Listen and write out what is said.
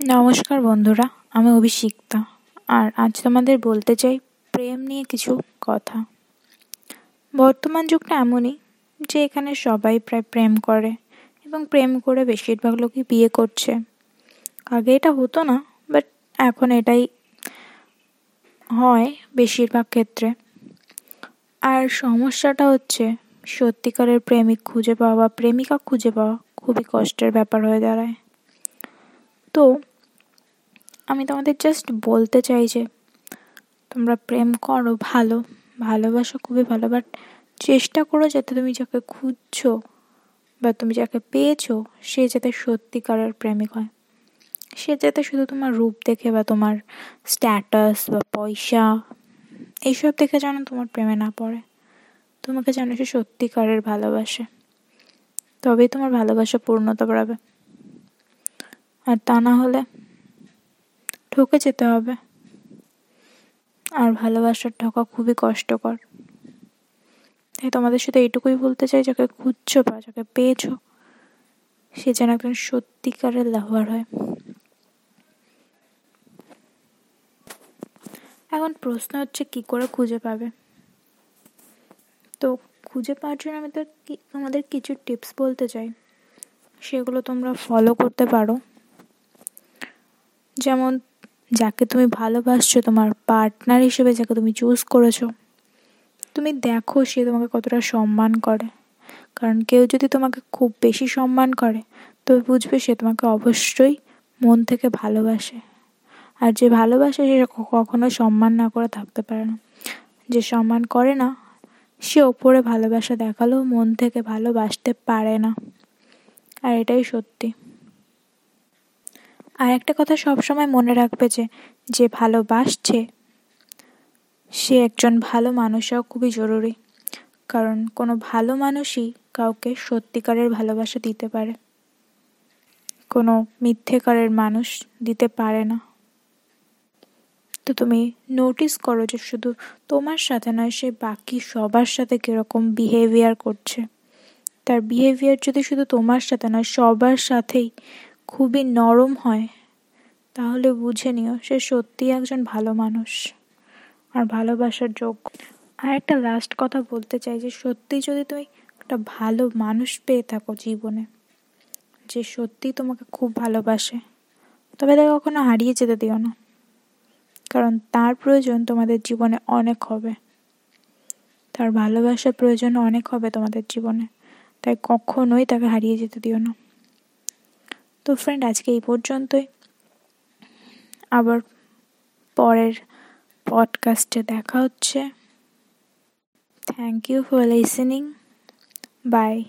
নমস্কার বন্ধুরা, আমি অভিষিক্তা। আর আজ তোমাদের বলতে চাই প্রেম নিয়ে কিছু কথা। বর্তমান যুগটা এমনই যে এখানে সবাই প্রায় প্রেম করে এবং প্রেম করে বেশিরভাগ লোকই বিয়ে করছে। আগে এটা হতো না বাট এখন এটাই হয় বেশিরভাগ ক্ষেত্রে। আর সমস্যাটা হচ্ছে সত্যিকারের প্রেমিক খুঁজে পাওয়া বা প্রেমিকা খুঁজে পাওয়া খুবই কষ্টের ব্যাপার হয়ে দাঁড়ায়। তো আমি তোমাদের জাস্ট বলতে চাই যে, তোমরা প্রেম করো, ভালো, ভালোবাসা খুবই ভালো বাট চেষ্টা করো যাতে তুমি যাকে খুঁজছো বা তুমি যাকে পেয়েছ, সে যাতে সত্যিকারের প্রেমিক হয়। সে যাতে শুধু তোমার রূপ দেখে বা তোমার স্ট্যাটাস বা পয়সা, এইসব দেখে যেন তোমার প্রেমে না পড়ে। তোমাকে যেন সে সত্যিকারের ভালোবাসে। তবেই তোমার ভালোবাসা পূর্ণতা পাবে আর তা না হলে ঠকে যেতে হবে। আর ভালোবাসার ঠকা খুবই কষ্টকর। তাই তোমাদের সাথে এইটুকুই বলতে চাই, যাকে খুঁজছো বা যাকে পেয়েছ, সে যেন একজন সত্যিকারের লাভার হয়। এখন প্রশ্ন হচ্ছে, কি করে খুঁজে পাবে? তো খুঁজে পাওয়ার জন্য আমি তো আমাদের কিছু টিপস বলতে চাই। সেগুলো তোমরা ফলো করতে পারো। যেমন যাকে তুমি ভালোবাসছো, তোমার পার্টনার হিসেবে যাকে তুমি চুজ করেছ, তুমি দেখো সে তোমাকে কতটা সম্মান করে। কারণ কেউ যদি তোমাকে খুব বেশি সম্মান করে তবে বুঝবে সে তোমাকে অবশ্যই মন থেকে ভালোবাসে। আর যে ভালোবাসে, সে কখনো সম্মান না করে থাকতে পারে না। যে সম্মান করে না, সে ওপরে ভালোবাসা দেখালেও মন থেকে ভালোবাসতে পারে না। আর এটাই সত্যি। আর একটা কথা সবসময় মনে রাখবে যে যে ভালোবাসছে, সে একজন ভালো মানুষ হওয়া খুবই জরুরি। কারণ কোনো ভালো মানুষই কাউকে সত্যিকারের ভালোবাসা দিতে পারে। কোনো মিথ্যেকারের মানুষ দিতে পারে না। তো তুমি নোটিস করো যে শুধু তোমার সাথে নয়, সে বাকি সবার সাথে কীরকম বিহেভিয়ার করছে। তার বিহেভিয়ার যদি শুধু তোমার সাথে নয়, সবার সাথেই খুবই নরম হয়, তাহলে বুঝে নিও সে সত্যিই একজন ভালো মানুষ আর ভালোবাসার যোগ্য। আর একটা লাস্ট কথা বলতে চাই যে সত্যি যদি তুমি একটা ভালো মানুষ পেয়ে থাকো জীবনে, যে সত্যিই তোমাকে খুব ভালোবাসে, তবে তাকে কখনো হারিয়ে যেতে দিও না। কারণ তার প্রয়োজন তোমাদের জীবনে অনেক হবে। তার ভালোবাসার প্রয়োজন অনেক হবে তোমাদের জীবনে, তাই কখনোই তাকে হারিয়ে যেতে দিও না। তো ফ্রেন্ড আজকে এই পর্যন্তই। আবার পরের পডকাস্টে দেখা হচ্ছে। Thank you for listening bye